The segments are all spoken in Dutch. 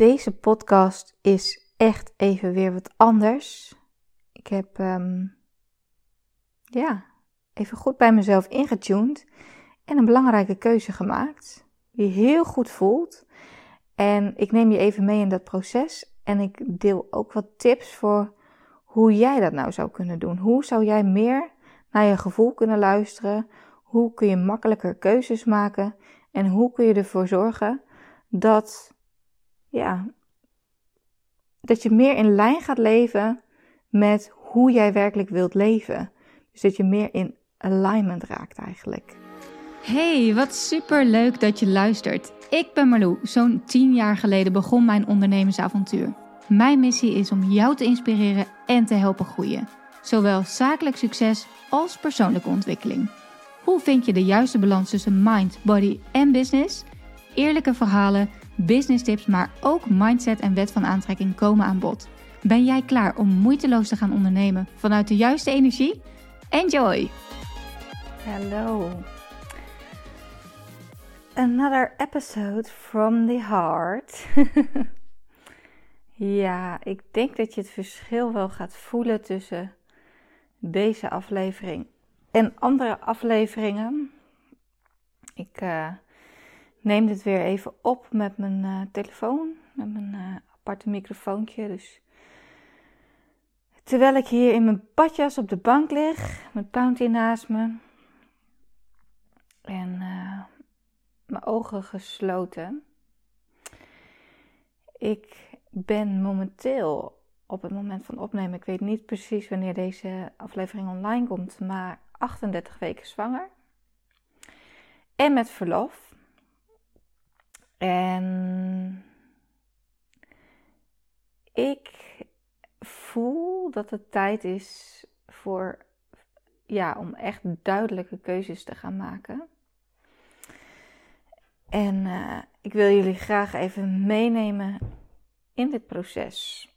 Deze podcast is echt even weer wat anders. Ik heb ehm, ja, even goed bij mezelf ingetuned en een belangrijke keuze gemaakt die heel goed voelt. En ik neem je even mee in dat proces en ik deel ook wat tips voor hoe jij dat nou zou kunnen doen. Hoe zou jij meer naar je gevoel kunnen luisteren? Hoe kun je makkelijker keuzes maken? En hoe kun je ervoor zorgen dat, ja, dat je meer in lijn gaat leven met hoe jij werkelijk wilt leven? Dus dat je meer in alignment raakt eigenlijk. Hey, wat super leuk dat je luistert. Ik ben Marlou. Zo'n 10 jaar geleden begon mijn ondernemersavontuur. Mijn missie is om jou te inspireren en te helpen groeien. Zowel zakelijk succes als persoonlijke ontwikkeling. Hoe vind je de juiste balans tussen mind, body en business? Eerlijke verhalen, business tips, maar ook mindset en wet van aantrekking komen aan bod. Ben jij klaar om moeiteloos te gaan ondernemen vanuit de juiste energie? Enjoy! Hallo. Another episode from the heart. ja, ik denk dat je het verschil wel gaat voelen tussen deze aflevering en andere afleveringen. Ik uh, neem dit weer even op met mijn uh, telefoon, met mijn uh, aparte microfoontje. Dus terwijl ik hier in mijn badjas op de bank lig, met Bounty naast me en mijn ogen gesloten. Ik ben momenteel op het moment van opnemen, ik weet niet precies wanneer deze aflevering online komt, maar 38 weken zwanger. En met verlof. En ik voel dat het tijd is voor, ja, om echt duidelijke keuzes te gaan maken. En uh, ik wil jullie graag even meenemen in dit proces.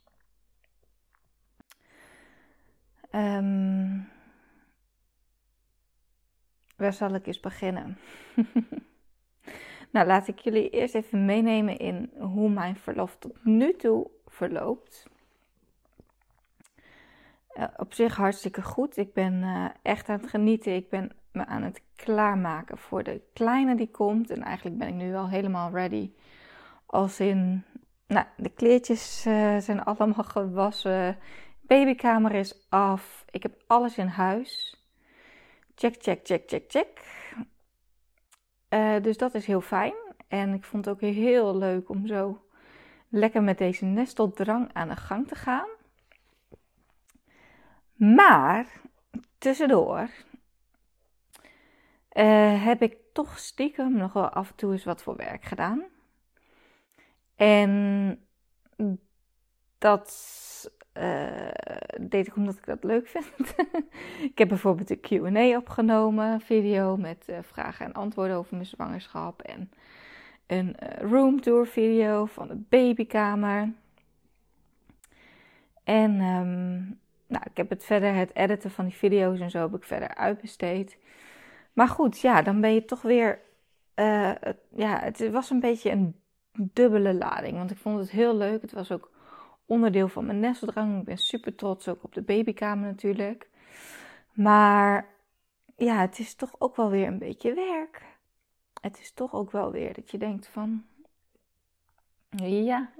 Um, waar zal ik eens beginnen? nou, laat ik jullie eerst even meenemen in hoe mijn verlof tot nu toe verloopt. Uh, op zich hartstikke goed. Ik ben uh, echt aan het genieten. Ik ben me aan het klaarmaken voor de kleine die komt. En eigenlijk ben ik nu al helemaal ready. Als in, nou, de kleertjes uh, zijn allemaal gewassen. Babykamer is af. Ik heb alles in huis. Check, check, check, check, check. Uh, dus dat is heel fijn. En ik vond het ook heel leuk om zo lekker met deze nesteldrang aan de gang te gaan. Maar tussendoor uh, heb ik toch stiekem nog wel af en toe eens wat voor werk gedaan. En dat uh, deed ik omdat ik dat leuk vind. ik heb bijvoorbeeld een QA opgenomen, video met uh, vragen en antwoorden over mijn zwangerschap. En een uh, roomtour video van de babykamer. En um, nou, ik heb het verder, het editen van die video's en zo heb ik verder uitbesteed. Maar goed, ja, dan ben je toch weer. Ja, het was een beetje een dubbele lading. Want ik vond het heel leuk. Het was ook onderdeel van mijn nesteldrang. Ik ben super trots ook op de babykamer natuurlijk. Maar ja, het is toch ook wel weer een beetje werk. Het is toch ook wel weer dat je denkt van, ja,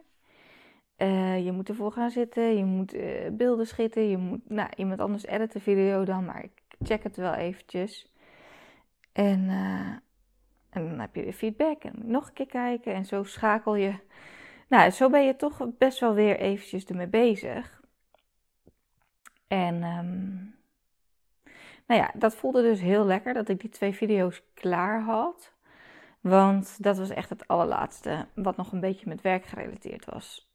uh, je moet ervoor gaan zitten, je moet uh, beelden schieten, je moet, nou, iemand anders editen video dan, maar ik check het wel eventjes. En, uh, en dan heb je weer feedback en nog een keer kijken en zo schakel je nou, zo ben je toch best wel weer eventjes ermee bezig. En um, nou ja, dat voelde dus heel lekker dat ik die twee video's klaar had. Want dat was echt het allerlaatste wat nog een beetje met werk gerelateerd was.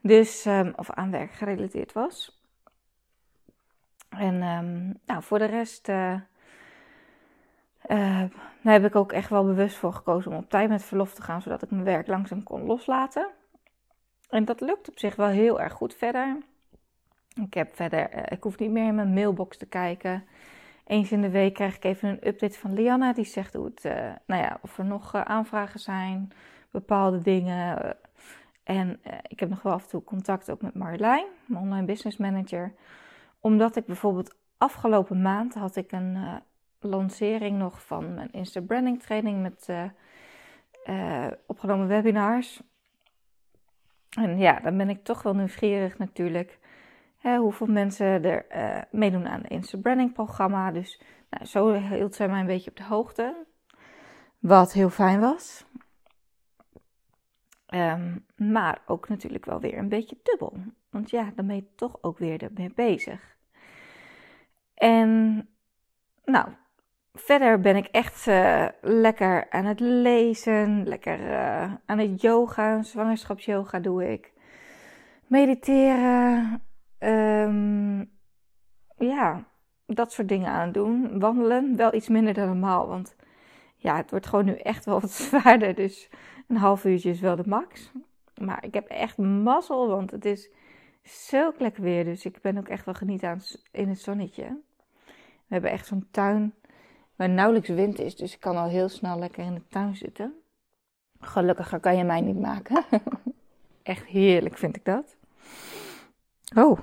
Dus, um, of aan werk gerelateerd was. En um, nou, voor de rest uh, uh, daar heb ik ook echt wel bewust voor gekozen om op tijd met verlof te gaan, zodat ik mijn werk langzaam kon loslaten. En dat lukt op zich wel heel erg goed verder. Ik heb verder, uh, ik hoef niet meer in mijn mailbox te kijken. Eens in de week krijg ik even een update van Lianna. Die zegt hoe het, uh, nou ja, of er nog aanvragen zijn, bepaalde dingen. En ik heb nog wel af en toe contact ook met Marjolein, mijn online business manager. Omdat ik bijvoorbeeld afgelopen maand had ik een lancering nog van mijn Insta branding training met uh, opgenomen webinars. En ja, dan ben ik toch wel nieuwsgierig natuurlijk. Hè, hoeveel mensen er meedoen aan het Insta branding programma. Dus nou, zo hield zij mij een beetje op de hoogte. Wat heel fijn was. Um, maar ook natuurlijk wel weer een beetje dubbel. Want ja, dan ben je toch ook weer ermee bezig. En nou, verder ben ik echt uh, lekker aan het lezen, lekker uh, aan het yoga, zwangerschapsyoga doe ik. Mediteren, um, ja, dat soort dingen aan doen. Wandelen, wel iets minder dan normaal, want ja, het wordt gewoon nu echt wel wat zwaarder. Dus een half uurtje is wel de max. Maar ik heb echt mazzel, want het is zo lekker weer. Dus ik ben ook echt wel genieten aan in het zonnetje. We hebben echt zo'n tuin waar nauwelijks wind is. Dus ik kan al heel snel lekker in de tuin zitten. Gelukkiger kan je mij niet maken. echt heerlijk vind ik dat. Oh.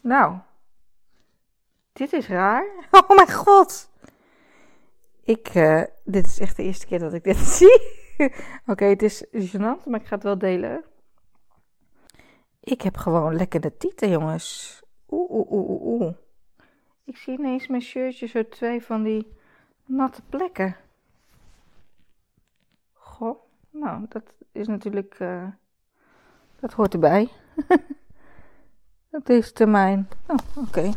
Nou. Dit is raar. Oh mijn god. Ik, uh, dit is echt de eerste keer dat ik dit zie. Oké, het is gênant, maar ik ga het wel delen. Ik heb gewoon lekker de tieten, jongens. Oeh, oeh, oeh, oeh. Ik zie ineens mijn shirtje zo twee van die natte plekken. Goh, nou, dat is natuurlijk... Uh, dat hoort erbij. dat is termijn. Oh, oké.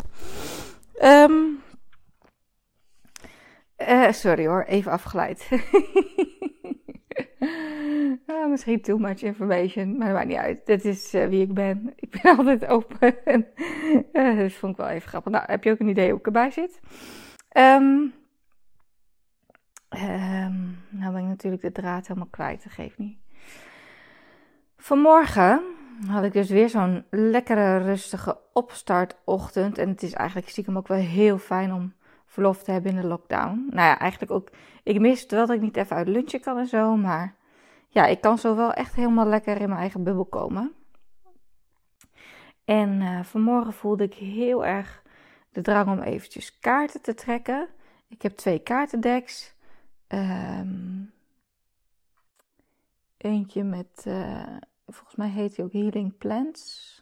Okay. Um, uh, sorry hoor, even afgeleid. ah, misschien too much information, maar dat maakt niet uit. Dit is uh, wie ik ben. Ik ben altijd open. uh, dat vond ik wel even grappig. Nou, heb je ook een idee hoe ik erbij zit? Um, um, nou ben ik natuurlijk de draad helemaal kwijt, dat geeft niet. Vanmorgen had ik dus weer zo'n lekkere, rustige opstartochtend. En het is eigenlijk stiekem ook wel heel fijn om verlof te hebben in de lockdown. Nou ja, eigenlijk ook. Ik mis wel dat ik niet even uit lunchen kan en zo. Maar ja, ik kan zo wel echt helemaal lekker in mijn eigen bubbel komen. En uh, vanmorgen voelde ik heel erg de drang om eventjes kaarten te trekken. Ik heb twee kaartendeks. Um, eentje met, uh, volgens mij heet die ook Healing Plants.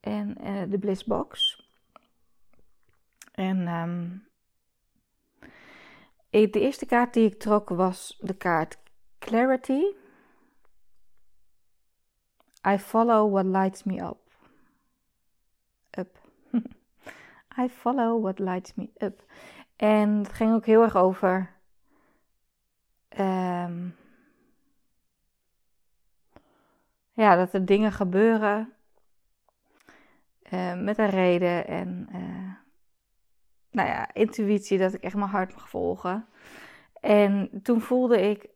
En uh, de Bliss Box. En um, de eerste kaart die ik trok was de kaart Clarity. I follow what lights me up. Up. I follow what lights me up. En het ging ook heel erg over. Um, ja, dat er dingen gebeuren. Uh, met een reden. En uh, nou ja, intuïtie, dat ik echt mijn hart mag volgen. En toen voelde ik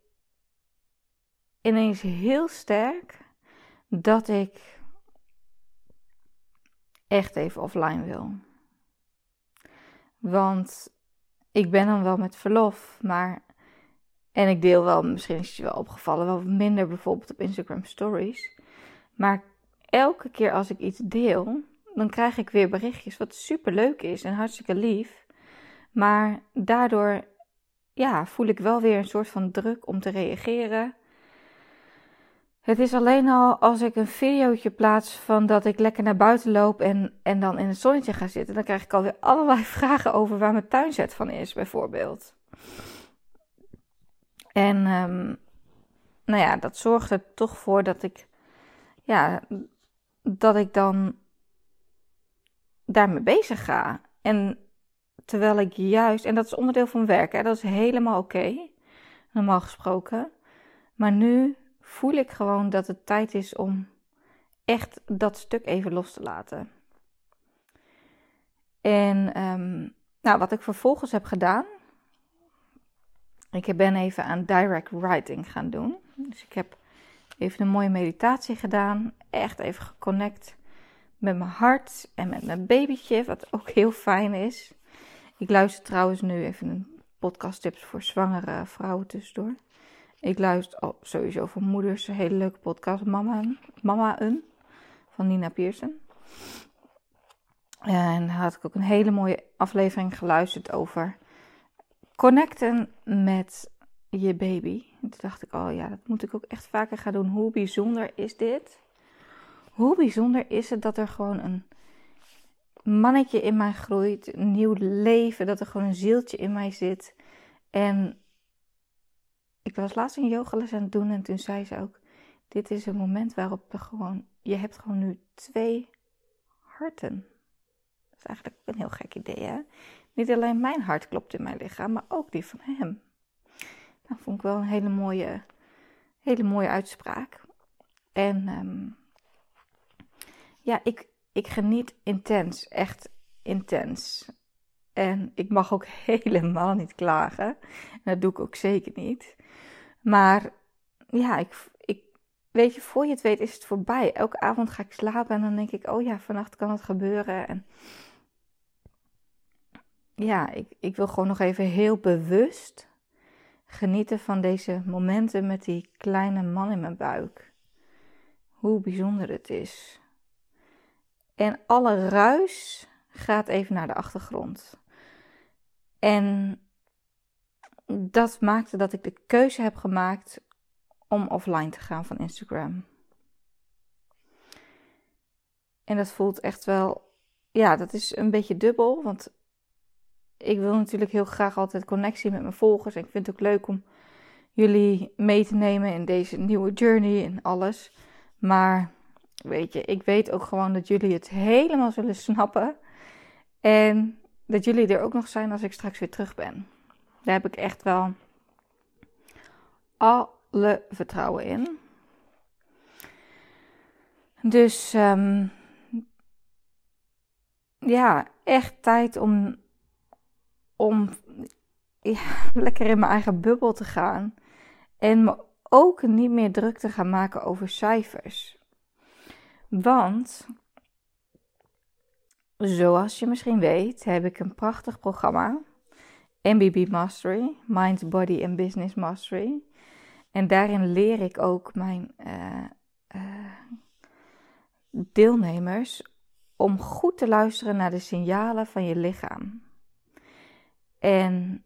ineens heel sterk dat ik echt even offline wil. Want ik ben dan wel met verlof, maar. En ik deel wel, misschien is het je wel opgevallen, wel minder bijvoorbeeld op Instagram Stories. Maar elke keer als ik iets deel, dan krijg ik weer berichtjes wat super leuk is en hartstikke lief. Maar daardoor ja, voel ik wel weer een soort van druk om te reageren. Het is alleen al als ik een videootje plaats van dat ik lekker naar buiten loop en, en dan in het zonnetje ga zitten. Dan krijg ik alweer allerlei vragen over waar mijn tuinzet van is, bijvoorbeeld. En um, nou ja, dat zorgt er toch voor dat ik, ja, dat ik dan daarmee bezig ga. En terwijl ik juist, en dat is onderdeel van werk, hè, dat is helemaal oké, normaal gesproken. Maar nu voel ik gewoon dat het tijd is om echt dat stuk even los te laten. En um, nou, wat ik vervolgens heb gedaan, ik ben even aan direct writing gaan doen. Dus ik heb even een mooie meditatie gedaan, echt even geconnect met mijn hart en met mijn babytje, wat ook heel fijn is. Ik luister trouwens nu even een podcast tips voor zwangere vrouwen tussendoor. Ik luister sowieso voor moeders een hele leuke podcast, Mama, Mama een, van Nina Pearson. En daar had ik ook een hele mooie aflevering geluisterd over connecten met je baby. En toen dacht ik, oh ja, dat moet ik ook echt vaker gaan doen. Hoe bijzonder is dit? Hoe bijzonder is het dat er gewoon een mannetje in mij groeit, een nieuw leven, dat er gewoon een zieltje in mij zit. En ik was laatst een yogales aan het doen en toen zei ze ook: Dit is een moment waarop je gewoon, je hebt gewoon nu twee harten. Dat is eigenlijk ook een heel gek idee, hè? Niet alleen mijn hart klopt in mijn lichaam, maar ook die van hem. Dat vond ik wel een hele mooie, hele mooie uitspraak. En um, ja, ik, ik geniet intens, echt intens. En ik mag ook helemaal niet klagen. En dat doe ik ook zeker niet. Maar ja, ik, ik, weet je, voor je het weet is het voorbij. Elke avond ga ik slapen en dan denk ik, oh ja, vannacht kan het gebeuren. En ja, ik, ik wil gewoon nog even heel bewust genieten van deze momenten met die kleine man in mijn buik. Hoe bijzonder het is. En alle ruis gaat even naar de achtergrond. En dat maakte dat ik de keuze heb gemaakt om offline te gaan van Instagram. En dat voelt echt wel, ja, dat is een beetje dubbel, want ik wil natuurlijk heel graag altijd connectie met mijn volgers. En ik vind het ook leuk om jullie mee te nemen in deze nieuwe journey en alles. Maar weet je, ik weet ook gewoon dat jullie het helemaal zullen snappen. En dat jullie er ook nog zijn als ik straks weer terug ben. Daar heb ik echt wel alle vertrouwen in. Dus um, ja, echt tijd om, om lekker in mijn eigen bubbel te gaan. En me ook niet meer druk te gaan maken over cijfers. Want, zoals je misschien weet, heb ik een prachtig programma. MBB Mastery, Mind, Body and Business Mastery. En daarin leer ik ook mijn uh, uh, deelnemers om goed te luisteren naar de signalen van je lichaam. En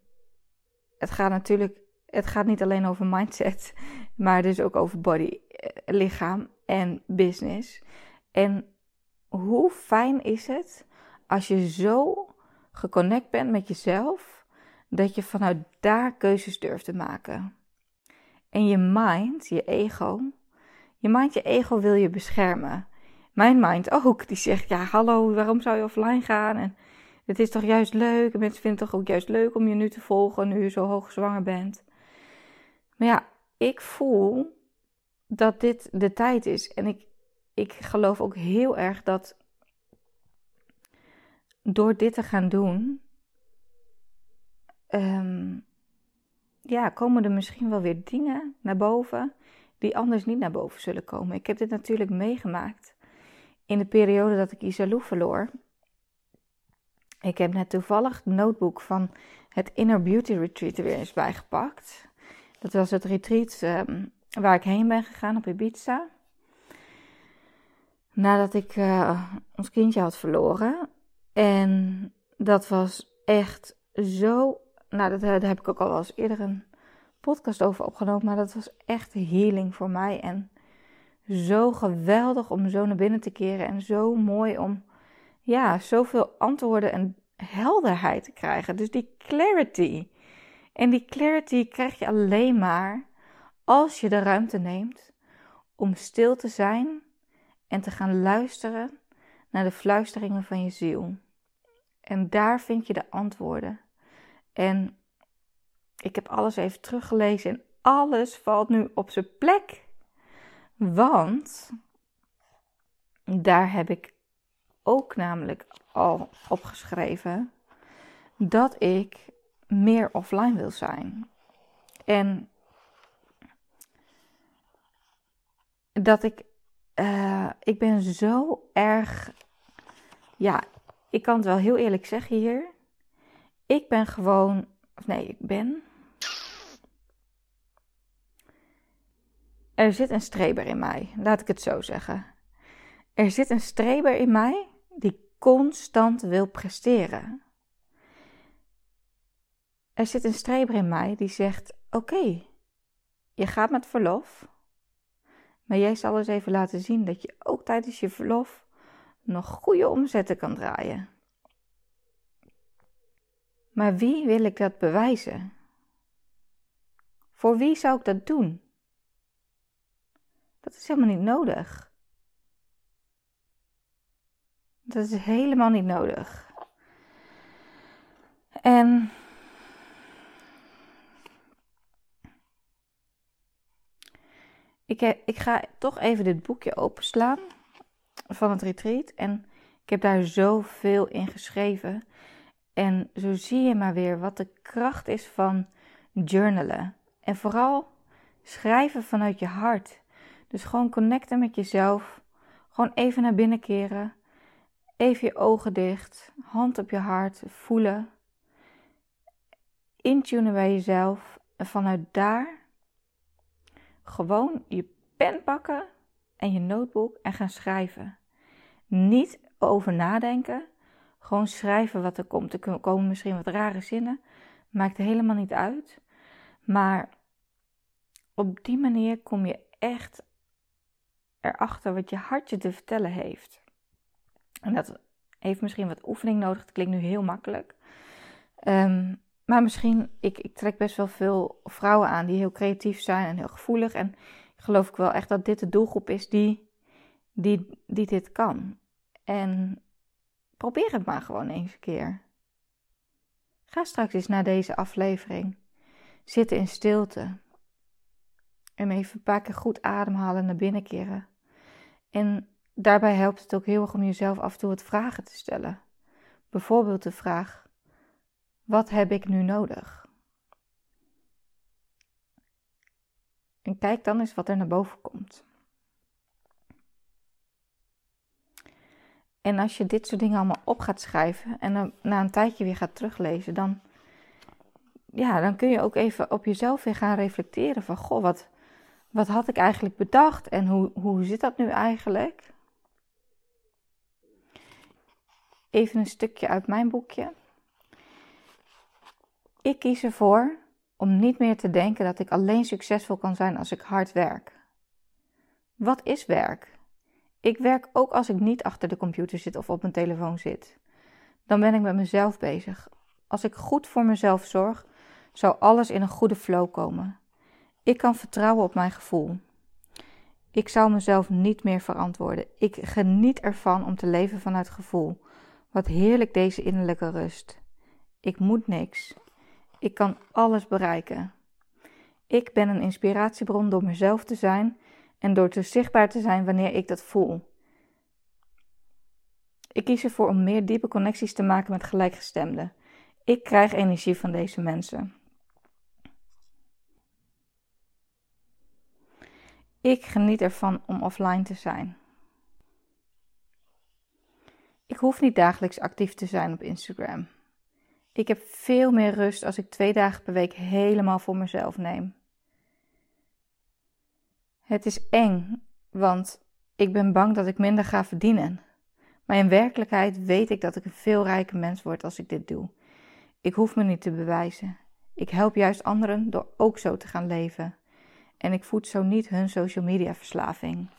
het gaat natuurlijk, het gaat niet alleen over mindset, maar dus ook over body, eh, lichaam en business. En hoe fijn is het als je zo geconnect bent met jezelf, dat je vanuit daar keuzes durft te maken. En je mind, je ego, je mind, je ego wil je beschermen. Mijn mind ook, die zegt, ja hallo, waarom zou je offline gaan? En het is toch juist leuk, en mensen vinden het toch ook juist leuk om je nu te volgen, nu je zo hoog zwanger bent. Maar ja, ik voel dat dit de tijd is. En ik, ik geloof ook heel erg dat door dit te gaan doen, ehm, ja, komen er misschien wel weer dingen naar boven die anders niet naar boven zullen komen. Ik heb dit natuurlijk meegemaakt in de periode dat ik Isalou verloor. Ik heb net toevallig het notebook van het Inner Beauty Retreat er weer eens bijgepakt. Dat was het retreat um, waar ik heen ben gegaan op Ibiza. Nadat ik uh, ons kindje had verloren. En dat was echt zo. Nou, dat, daar heb ik ook al eens eerder een podcast over opgenomen. Maar dat was echt healing voor mij. En zo geweldig om zo naar binnen te keren. En zo mooi om ja, zoveel antwoorden en helderheid te krijgen. Dus die clarity. En die clarity krijg je alleen maar als je de ruimte neemt om stil te zijn en te gaan luisteren naar de fluisteringen van je ziel. En daar vind je de antwoorden. En ik heb alles even teruggelezen en alles valt nu op zijn plek. Want daar heb ik ook namelijk al opgeschreven dat ik meer offline wil zijn. En dat ik, uh, ik ben zo erg, ja, ik kan het wel heel eerlijk zeggen hier. Ik ben gewoon, of nee, ik ben. Er zit een streber in mij, laat ik het zo zeggen. Er zit een streber in mij die constant wil presteren. Er zit een streber in mij die zegt: Oké, je gaat met verlof, maar jij zal eens even laten zien dat je ook tijdens je verlof nog goede omzetten kan draaien. Maar wie wil ik dat bewijzen? Voor wie zou ik dat doen? Dat is helemaal niet nodig. Dat is helemaal niet nodig. En ik, ik ga toch even dit boekje openslaan van het retreat. En ik heb daar zoveel in geschreven. En zo zie je maar weer wat de kracht is van journalen. En vooral schrijven vanuit je hart. Dus gewoon connecten met jezelf. Gewoon even naar binnen keren. Even je ogen dicht. Hand op je hart. Voelen. Intunen bij jezelf. En vanuit daar gewoon je pen pakken en je notebook en gaan schrijven. Niet over nadenken. Gewoon schrijven wat er komt. Er komen misschien wat rare zinnen. Maakt helemaal niet uit. Maar op die manier kom je echt erachter wat je hartje te vertellen heeft. En dat heeft misschien wat oefening nodig. Het klinkt nu heel makkelijk. Um, maar misschien, ik, ik trek best wel veel vrouwen aan die heel creatief zijn en heel gevoelig. En geloof ik wel echt dat dit de doelgroep is die, die, die dit kan. En probeer het maar gewoon eens een keer. Ga straks eens naar deze aflevering. Zitten in stilte. En even een paar keer goed ademhalen naar binnen keren. En daarbij helpt het ook heel erg om jezelf af en toe wat vragen te stellen. Bijvoorbeeld de vraag: wat heb ik nu nodig? En kijk dan eens wat er naar boven komt. En als je dit soort dingen allemaal op gaat schrijven en dan na een tijdje weer gaat teruglezen, dan, ja, dan kun je ook even op jezelf weer gaan reflecteren van, goh, wat, wat had ik eigenlijk bedacht en hoe, hoe zit dat nu eigenlijk? Even een stukje uit mijn boekje. Ik kies ervoor om niet meer te denken dat ik alleen succesvol kan zijn als ik hard werk. Wat is werk? Ik werk ook als ik niet achter de computer zit of op mijn telefoon zit. Dan ben ik met mezelf bezig. Als ik goed voor mezelf zorg, zou alles in een goede flow komen. Ik kan vertrouwen op mijn gevoel. Ik zou mezelf niet meer verantwoorden. Ik geniet ervan om te leven vanuit gevoel. Wat heerlijk deze innerlijke rust. Ik moet niks. Ik kan alles bereiken. Ik ben een inspiratiebron door mezelf te zijn en door te zichtbaar te zijn wanneer ik dat voel. Ik kies ervoor om meer diepe connecties te maken met gelijkgestemden. Ik krijg energie van deze mensen. Ik geniet ervan om offline te zijn. Ik hoef niet dagelijks actief te zijn op Instagram. Ik heb veel meer rust als ik twee dagen per week helemaal voor mezelf neem. Het is eng, want ik ben bang dat ik minder ga verdienen. Maar in werkelijkheid weet ik dat ik een veel rijker mens word als ik dit doe. Ik hoef me niet te bewijzen. Ik help juist anderen door ook zo te gaan leven. En ik voed zo niet hun social media verslaving.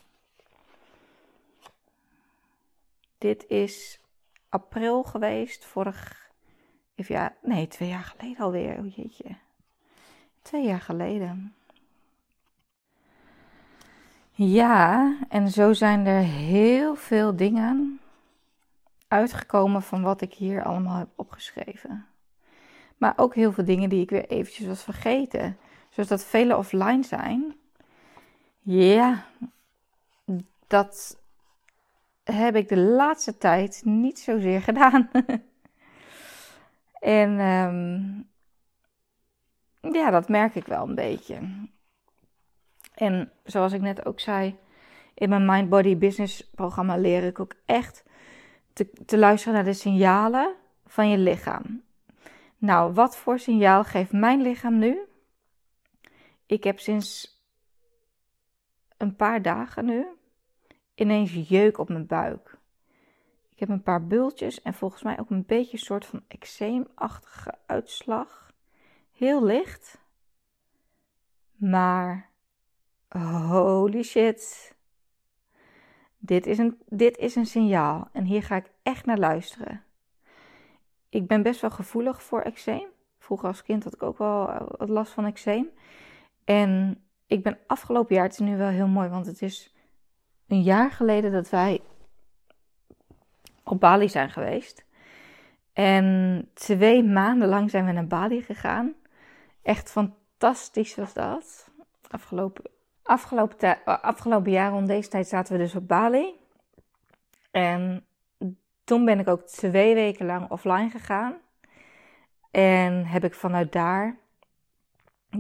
Dit is april geweest, vorig Even ja, nee, twee jaar geleden alweer. Oh jeetje. Twee jaar geleden. Ja, en zo zijn er heel veel dingen uitgekomen van wat ik hier allemaal heb opgeschreven. Maar ook heel veel dingen die ik weer eventjes was vergeten. Zoals dat vele offline zijn. Ja, dat heb ik de laatste tijd niet zozeer gedaan. En um, ja, dat merk ik wel een beetje. En zoals ik net ook zei, in mijn Mind Body Business programma leer ik ook echt te, te luisteren naar de signalen van je lichaam. Nou, wat voor signaal geeft mijn lichaam nu? Ik heb sinds een paar dagen nu ineens jeuk op mijn buik. Heb een paar bultjes en volgens mij ook een beetje een soort van eczeemachtige uitslag. Heel licht. Maar holy shit. Dit is, een, dit is een signaal en hier ga ik echt naar luisteren. Ik ben best wel gevoelig voor eczeem. Vroeger als kind had ik ook wel eh, wat last van eczeem. En ik ben afgelopen jaar, het is nu wel heel mooi, want het is een jaar geleden dat wij op Bali zijn geweest. En twee maanden lang zijn we naar Bali gegaan. Echt fantastisch was dat. Afgelopen, afgelopen, afgelopen jaar rond deze tijd zaten we dus op Bali. En toen ben ik ook twee weken lang offline gegaan. En heb ik vanuit daar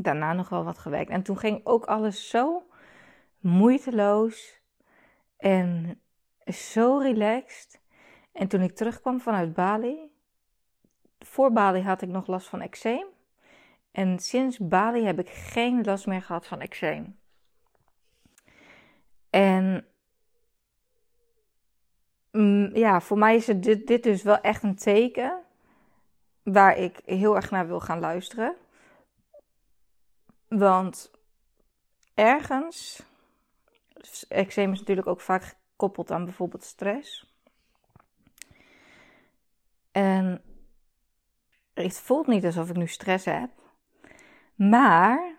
daarna nog wel wat gewerkt. En toen ging ook alles zo moeiteloos en zo relaxed. En toen ik terugkwam vanuit Bali, voor Bali had ik nog last van eczeem. En sinds Bali heb ik geen last meer gehad van eczeem. En mm, ja, voor mij is dit, dit dus wel echt een teken waar ik heel erg naar wil gaan luisteren. Want ergens, eczeem is natuurlijk ook vaak gekoppeld aan bijvoorbeeld stress. En het voelt niet alsof ik nu stress heb. Maar,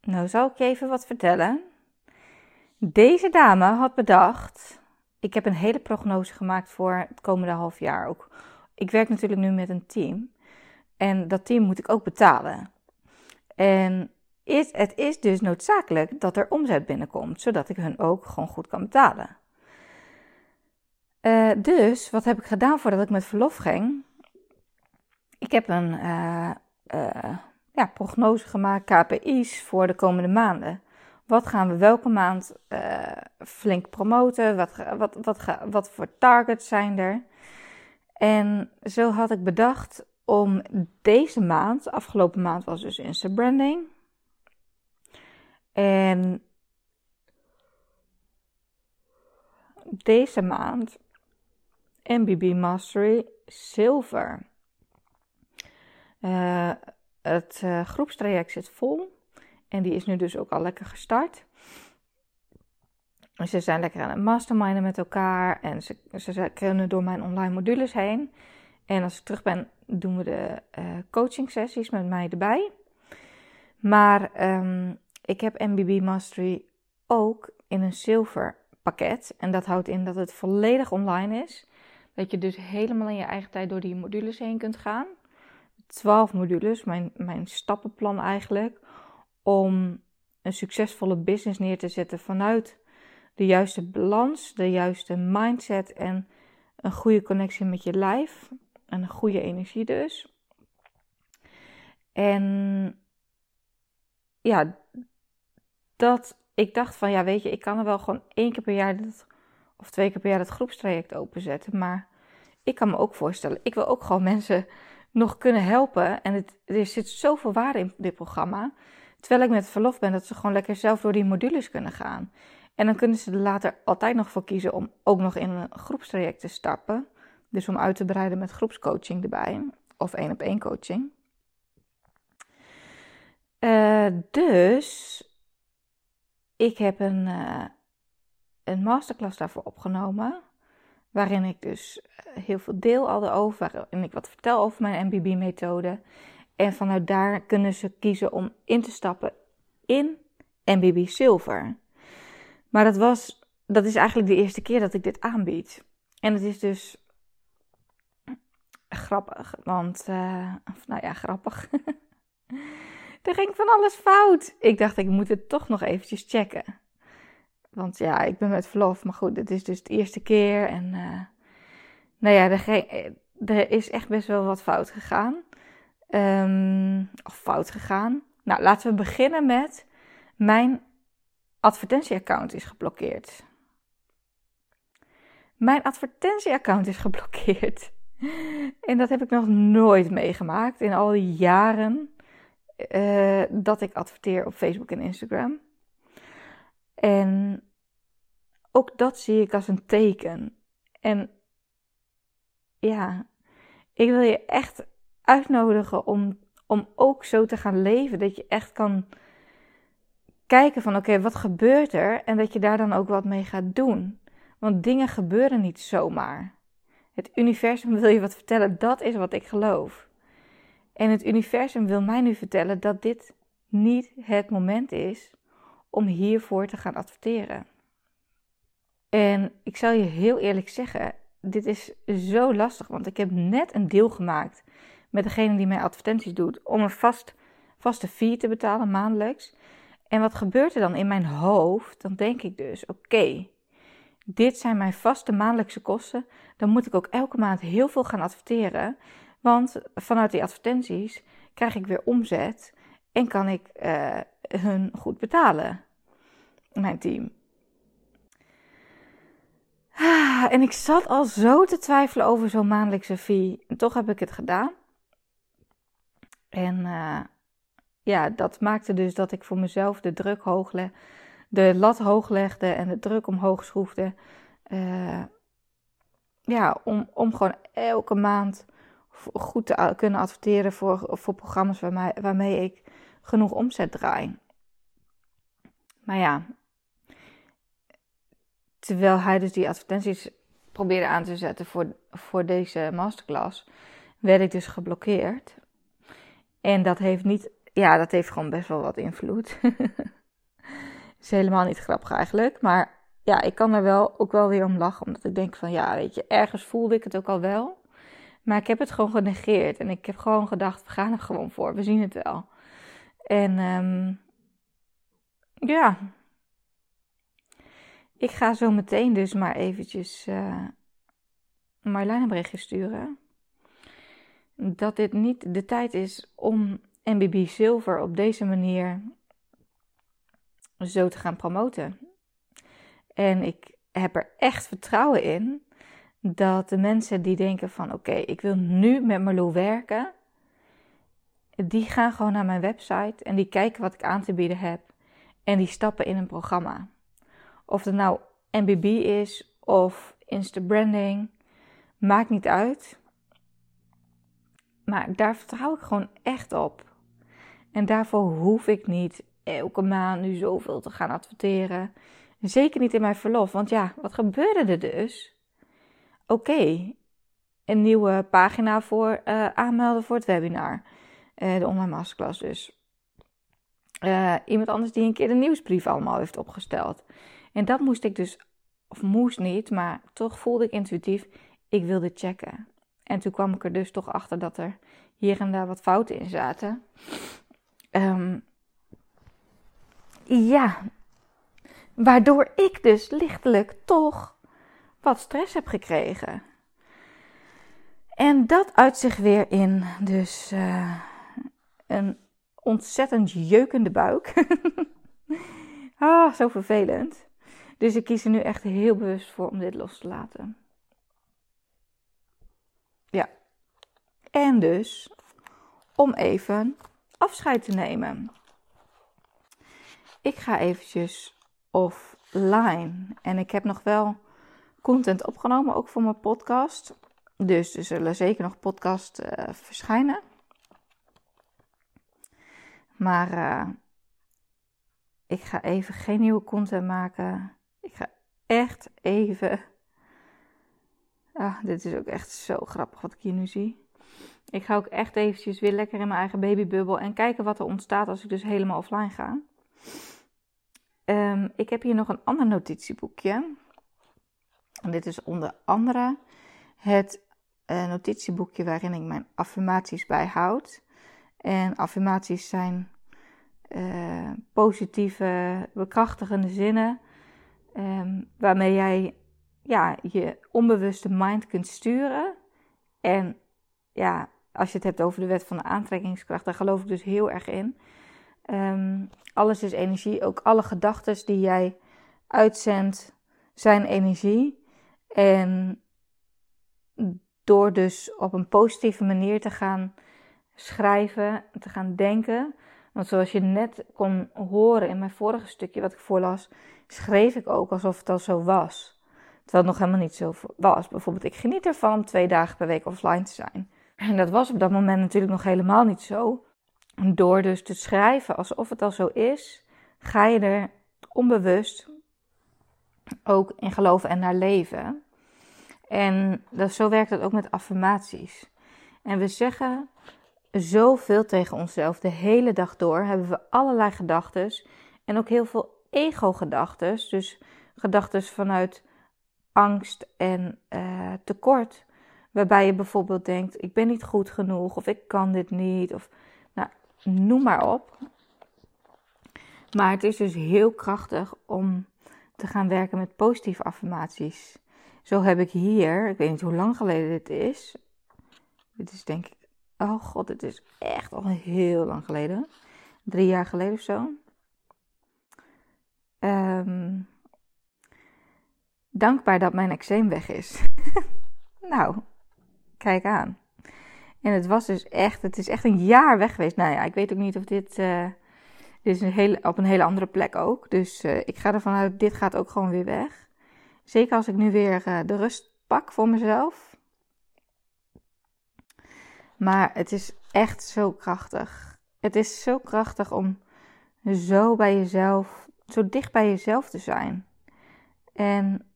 nou zal ik je even wat vertellen. Deze dame had bedacht. Ik heb een hele prognose gemaakt voor het komende half jaar ook. Ik werk natuurlijk nu met een team. En dat team moet ik ook betalen. En is, het is dus noodzakelijk dat er omzet binnenkomt, zodat ik hun ook gewoon goed kan betalen. Uh, dus wat heb ik gedaan voordat ik met verlof ging? Ik heb een uh, uh, ja, prognose gemaakt, KPI's voor de komende maanden. Wat gaan we welke maand flink promoten? Wat, wat, wat, wat voor targets zijn er? En zo had ik bedacht om deze maand, afgelopen maand was dus Insta branding. En deze maand MBB Mastery Silver. Uh, het uh, groepstraject zit vol en die is nu dus ook al lekker gestart. Ze zijn lekker aan het masterminden met elkaar en ze, ze kunnen door mijn online modules heen. En als ik terug ben, doen we de uh, coaching sessies met mij erbij. Maar um, ik heb MBB Mastery ook in een zilver pakket. En dat houdt in dat het volledig online is. Dat je dus helemaal in je eigen tijd door die modules heen kunt gaan. 12 modules, mijn, mijn stappenplan eigenlijk. Om een succesvolle business neer te zetten vanuit de juiste balans, de juiste mindset en een goede connectie met je lijf. En een goede energie dus. En ja, dat ik dacht van ja, weet je, ik kan er wel gewoon één keer per jaar of twee keer per jaar het groepstraject openzetten. Maar ik kan me ook voorstellen, ik wil ook gewoon mensen nog kunnen helpen. En het, er zit zoveel waarde in dit programma. Terwijl ik met verlof ben, dat ze gewoon lekker zelf door die modules kunnen gaan. En dan kunnen ze er later altijd nog voor kiezen om ook nog in een groepstraject te stappen. Dus om uit te breiden met groepscoaching erbij. Of één op één coaching. Uh, dus ik heb een, uh, een masterclass daarvoor opgenomen. Waarin ik dus eh, heel veel deel al erover. Waarin ik wat vertel over mijn MBB-methode. En vanuit daar kunnen ze kiezen om in te stappen in MBB Silver. Maar dat, was, dat is eigenlijk de eerste keer dat ik dit aanbied. En het is dus grappig. Want, uh, nou ja, grappig. er ging van alles fout. Ik dacht, ik moet het toch nog eventjes checken. Want ja, ik ben met verlof, maar goed, dit is dus de eerste keer. En uh, nou ja, er, er, is echt best wel wat fout gegaan. Um, of fout gegaan. Nou, laten we beginnen met mijn advertentieaccount is geblokkeerd. Mijn advertentieaccount is geblokkeerd. En dat heb ik nog nooit meegemaakt in al die jaren uh, dat ik adverteer op Facebook en Instagram. En ook dat zie ik als een teken. En ja, ik wil je echt uitnodigen om, om ook zo te gaan leven. Dat je echt kan kijken van oké, wat gebeurt er? En dat je daar dan ook wat mee gaat doen. Want dingen gebeuren niet zomaar. Het universum wil je wat vertellen, dat is wat ik geloof. En het universum wil mij nu vertellen dat dit niet het moment is om hiervoor te gaan adverteren. En ik zal je heel eerlijk zeggen, dit is zo lastig, want ik heb net een deal gemaakt met degene die mij advertenties doet om een vast, vaste fee te betalen maandelijks. En wat gebeurt er dan in mijn hoofd? Dan denk ik dus: oké, dit zijn mijn vaste maandelijkse kosten. Dan moet ik ook elke maand heel veel gaan adverteren. Want vanuit die advertenties krijg ik weer omzet en kan ik uh, hun goed betalen. Mijn team. Ah, en ik zat al zo te twijfelen over zo'n maandelijkse fee. En toch heb ik het gedaan. En uh, ja, dat maakte dus dat ik voor mezelf de druk hoog legde, de lat hoog legde en de druk omhoog schroefde. Uh, ja, om, om gewoon elke maand goed te kunnen adverteren voor, voor programma's waarmee ik genoeg omzet draai. Maar ja, terwijl hij dus die advertenties probeerde aan te zetten voor, voor deze masterclass, werd ik dus geblokkeerd. En dat heeft niet, ja, dat heeft gewoon best wel wat invloed. is helemaal niet grappig eigenlijk, maar ja, ik kan er wel ook wel weer om lachen, omdat ik denk van ja, weet je, ergens voelde ik het ook al wel. Maar ik heb het gewoon genegeerd en ik heb gewoon gedacht, we gaan er gewoon voor, we zien het wel. En um, ja, ik ga zo meteen dus maar eventjes uh, Marlijn een berichtje sturen. Dat dit niet de tijd is om MBB Silver op deze manier zo te gaan promoten. En ik heb er echt vertrouwen in dat de mensen die denken van oké, ik wil nu met Marlo werken, die gaan gewoon naar mijn website en die kijken wat ik aan te bieden heb en die stappen in een programma. Of het nou MBB is of Insta branding, maakt niet uit. Maar daar vertrouw ik gewoon echt op. En daarvoor hoef ik niet elke maand nu zoveel te gaan adverteren. Zeker niet in mijn verlof. Want ja, wat gebeurde er dus? Oké, een nieuwe pagina voor uh, aanmelden voor het webinar. Uh, de online masterclass dus. Uh, iemand anders die een keer de nieuwsbrief allemaal heeft opgesteld. En dat moest ik dus, of moest niet, maar toch voelde ik intuïtief, ik wilde checken. En toen kwam ik er dus toch achter dat er hier en daar wat fouten in zaten. Um, ja, waardoor ik dus lichtelijk toch wat stress heb gekregen. En dat uit zich weer in dus uh, een ontzettend jeukende buik. ah, zo vervelend. Dus ik kies er nu echt heel bewust voor om dit los te laten. Ja. En dus om even afscheid te nemen. Ik ga eventjes offline. En ik heb nog wel content opgenomen, ook voor mijn podcast. Dus er zullen zeker nog podcasts uh, verschijnen. Maar uh, ik ga even geen nieuwe content maken. Ik ga echt even. Ah, dit is ook echt zo grappig wat ik hier nu zie. Ik ga ook echt eventjes weer lekker in mijn eigen babybubbel en kijken wat er ontstaat als ik dus helemaal offline ga. Um, ik heb hier nog een ander notitieboekje. En dit is onder andere het uh, notitieboekje waarin ik mijn affirmaties bijhoud. En affirmaties zijn uh, positieve, bekrachtigende zinnen. Um, waarmee jij ja, je onbewuste mind kunt sturen. En ja, als je het hebt over de wet van de aantrekkingskracht, daar geloof ik dus heel erg in. Um, alles is energie. Ook alle gedachten die jij uitzendt zijn energie. En door dus op een positieve manier te gaan schrijven, te gaan denken. Want zoals je net kon horen in mijn vorige stukje wat ik voorlas, schreef ik ook alsof het al zo was. Terwijl het nog helemaal niet zo was. Bijvoorbeeld, ik geniet ervan om twee dagen per week offline te zijn. En dat was op dat moment natuurlijk nog helemaal niet zo. Door dus te schrijven alsof het al zo is, ga je er onbewust ook in geloven en naar leven. En dat, zo werkt het ook met affirmaties. En we zeggen zoveel tegen onszelf. De hele dag door hebben we allerlei gedachten. En ook heel veel ego-gedachten. Dus gedachten vanuit angst en uh, tekort. Waarbij je bijvoorbeeld denkt: ik ben niet goed genoeg, of ik kan dit niet, of nou, noem maar op. Maar het is dus heel krachtig om te gaan werken met positieve affirmaties. Zo heb ik hier, ik weet niet hoe lang geleden dit is. Dit is denk ik, oh god, dit is echt al heel lang geleden. Drie jaar geleden of zo. Um, dankbaar dat mijn eczeem weg is. nou, kijk aan. En het was dus echt, het is echt een jaar weg geweest. Nou ja, ik weet ook niet of dit, uh, dit is een hele, op een hele andere plek ook. Dus uh, ik ga ervan uit, dit gaat ook gewoon weer weg. Zeker als ik nu weer uh, de rust pak voor mezelf. Maar het is echt zo krachtig. Het is zo krachtig om zo bij jezelf, zo dicht bij jezelf te zijn. En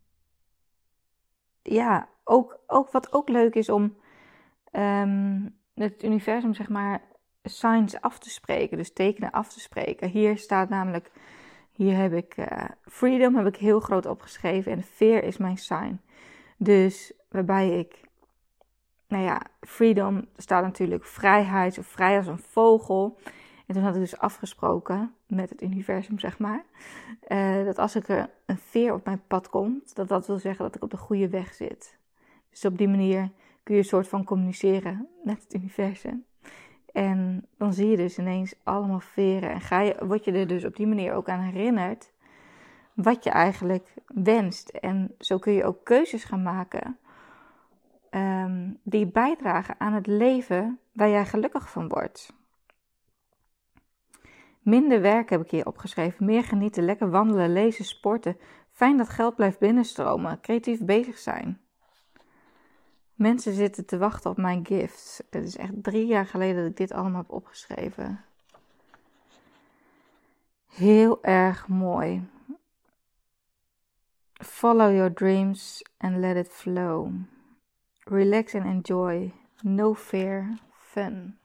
ja, ook, ook wat ook leuk is om um, het universum, zeg maar, signs af te spreken. Dus tekenen af te spreken. Hier staat namelijk, hier heb ik uh, freedom, heb ik heel groot opgeschreven. En fear is mijn sign. Dus waarbij ik, nou ja, freedom staat natuurlijk vrijheid, zo vrij als een vogel. En toen had ik dus afgesproken met het universum, zeg maar, uh, dat als ik er een veer op mijn pad komt, dat dat wil zeggen dat ik op de goede weg zit. Dus op die manier kun je een soort van communiceren met het universum. En dan zie je dus ineens allemaal veren en ga je, word je er dus op die manier ook aan herinnerd wat je eigenlijk wenst. En zo kun je ook keuzes gaan maken um, die bijdragen aan het leven waar jij gelukkig van wordt. Minder werk heb ik hier opgeschreven. Meer genieten, lekker wandelen, lezen, sporten. Fijn dat geld blijft binnenstromen. Creatief bezig zijn. Mensen zitten te wachten op mijn gifts. Het is echt drie jaar geleden dat ik dit allemaal heb opgeschreven. Heel erg mooi. Follow your dreams and let it flow. Relax and enjoy. No fear, fun.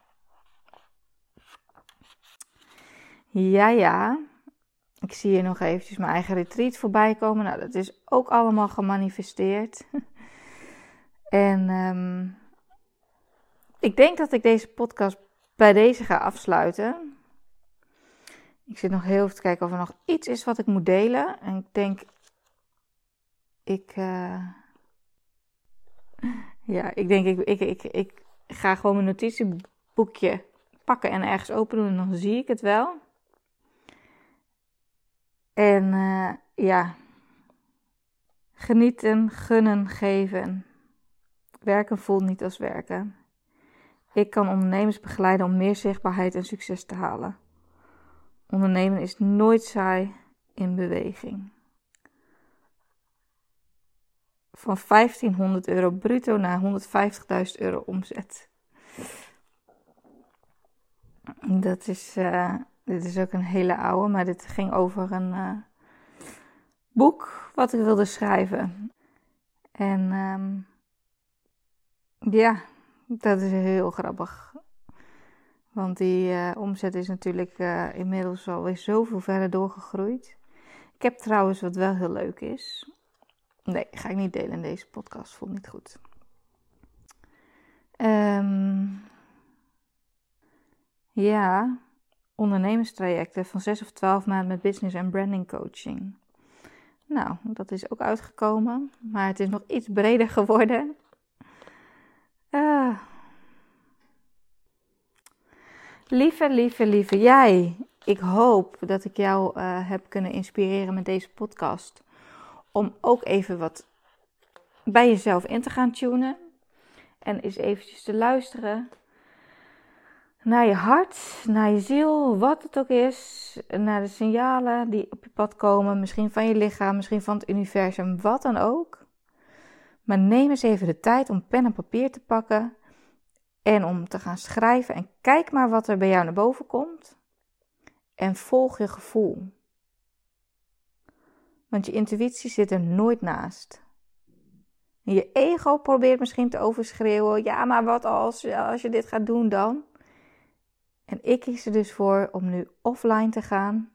Ja, ja. Ik zie hier nog eventjes mijn eigen retreat voorbij komen. Nou, dat is ook allemaal gemanifesteerd. en um, ik denk dat ik deze podcast bij deze ga afsluiten. Ik zit nog heel even te kijken of er nog iets is wat ik moet delen. En ik denk, ik, uh, ja, ik denk, ik, ik, ik, ik ga gewoon mijn notitieboekje pakken en ergens open doen en dan zie ik het wel. En uh, ja, genieten, gunnen, geven. Werken voelt niet als werken. Ik kan ondernemers begeleiden om meer zichtbaarheid en succes te halen. Ondernemen is nooit saai in beweging. Van 1500 euro bruto naar 150.000 euro omzet. Dat is, uh, dit is ook een hele oude, maar dit ging over een uh, boek wat ik wilde schrijven. En um, ja, dat is heel grappig. Want die uh, omzet is natuurlijk inmiddels alweer zoveel verder doorgegroeid. Ik heb trouwens wat wel heel leuk is. Nee, ga ik niet delen in deze podcast. Voelt niet goed. Um, ja, ondernemerstrajecten van 6 of 12 maanden met business en branding coaching. Nou, dat is ook uitgekomen, maar het is nog iets breder geworden. Uh. Lieve, lieve, lieve jij. Ik hoop dat ik jou uh, heb kunnen inspireren met deze podcast. Om ook even wat bij jezelf in te gaan tunen. En eens eventjes te luisteren naar je hart, naar je ziel, wat het ook is, naar de signalen die op je pad komen, misschien van je lichaam, misschien van het universum, wat dan ook. Maar neem eens even de tijd om pen en papier te pakken en om te gaan schrijven en kijk maar wat er bij jou naar boven komt en volg je gevoel. Want je intuïtie zit er nooit naast. En je ego probeert misschien te overschreeuwen. Ja, maar wat als, als je dit gaat doen dan? En ik kies er dus voor om nu offline te gaan.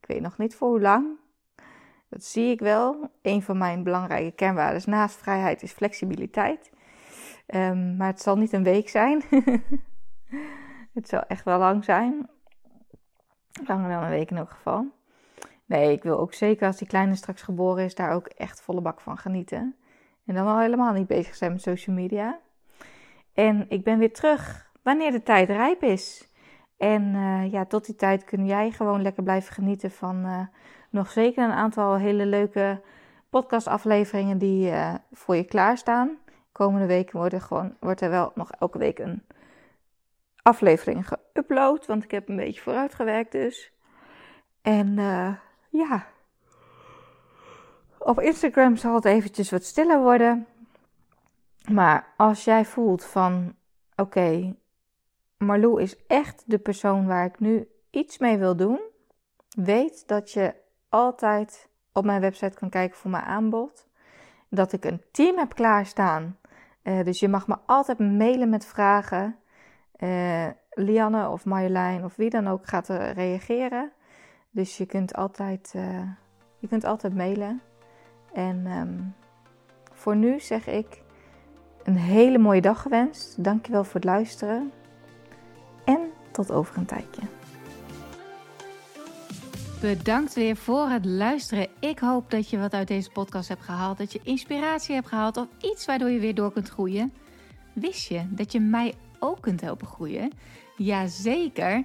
Ik weet nog niet voor hoe lang. Dat zie ik wel. Een van mijn belangrijke kernwaarden naast vrijheid is flexibiliteit. Um, maar het zal niet een week zijn. het zal echt wel lang zijn. Langer dan een week in elk geval. Nee, ik wil ook zeker als die kleine straks geboren is, daar ook echt volle bak van genieten. En dan al helemaal niet bezig zijn met social media. En ik ben weer terug wanneer de tijd rijp is. En uh, ja, tot die tijd kun jij gewoon lekker blijven genieten van uh, nog zeker een aantal hele leuke podcastafleveringen die uh, voor je klaarstaan. Komende weken worden gewoon, wordt er wel nog elke week een aflevering geüpload, want ik heb een beetje vooruitgewerkt dus. En ja, op Instagram zal het eventjes wat stiller worden. Maar als jij voelt van, oké, okay, Marlou is echt de persoon waar ik nu iets mee wil doen. Weet dat je altijd op mijn website kan kijken voor mijn aanbod. Dat ik een team heb klaarstaan. Uh, dus je mag me altijd mailen met vragen. Uh, Lianne of Marjolein of wie dan ook gaat er reageren. Dus je kunt altijd, uh, je kunt altijd mailen. En um, voor nu zeg ik een hele mooie dag gewenst. Dankjewel voor het luisteren. En tot over een tijdje. Bedankt weer voor het luisteren. Ik hoop dat je wat uit deze podcast hebt gehaald. Dat je inspiratie hebt gehaald of iets waardoor je weer door kunt groeien. Wist je dat je mij ook kunt helpen groeien? Jazeker.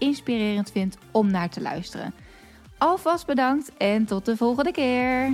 inspirerend vindt om naar te luisteren. Alvast bedankt en tot de volgende keer.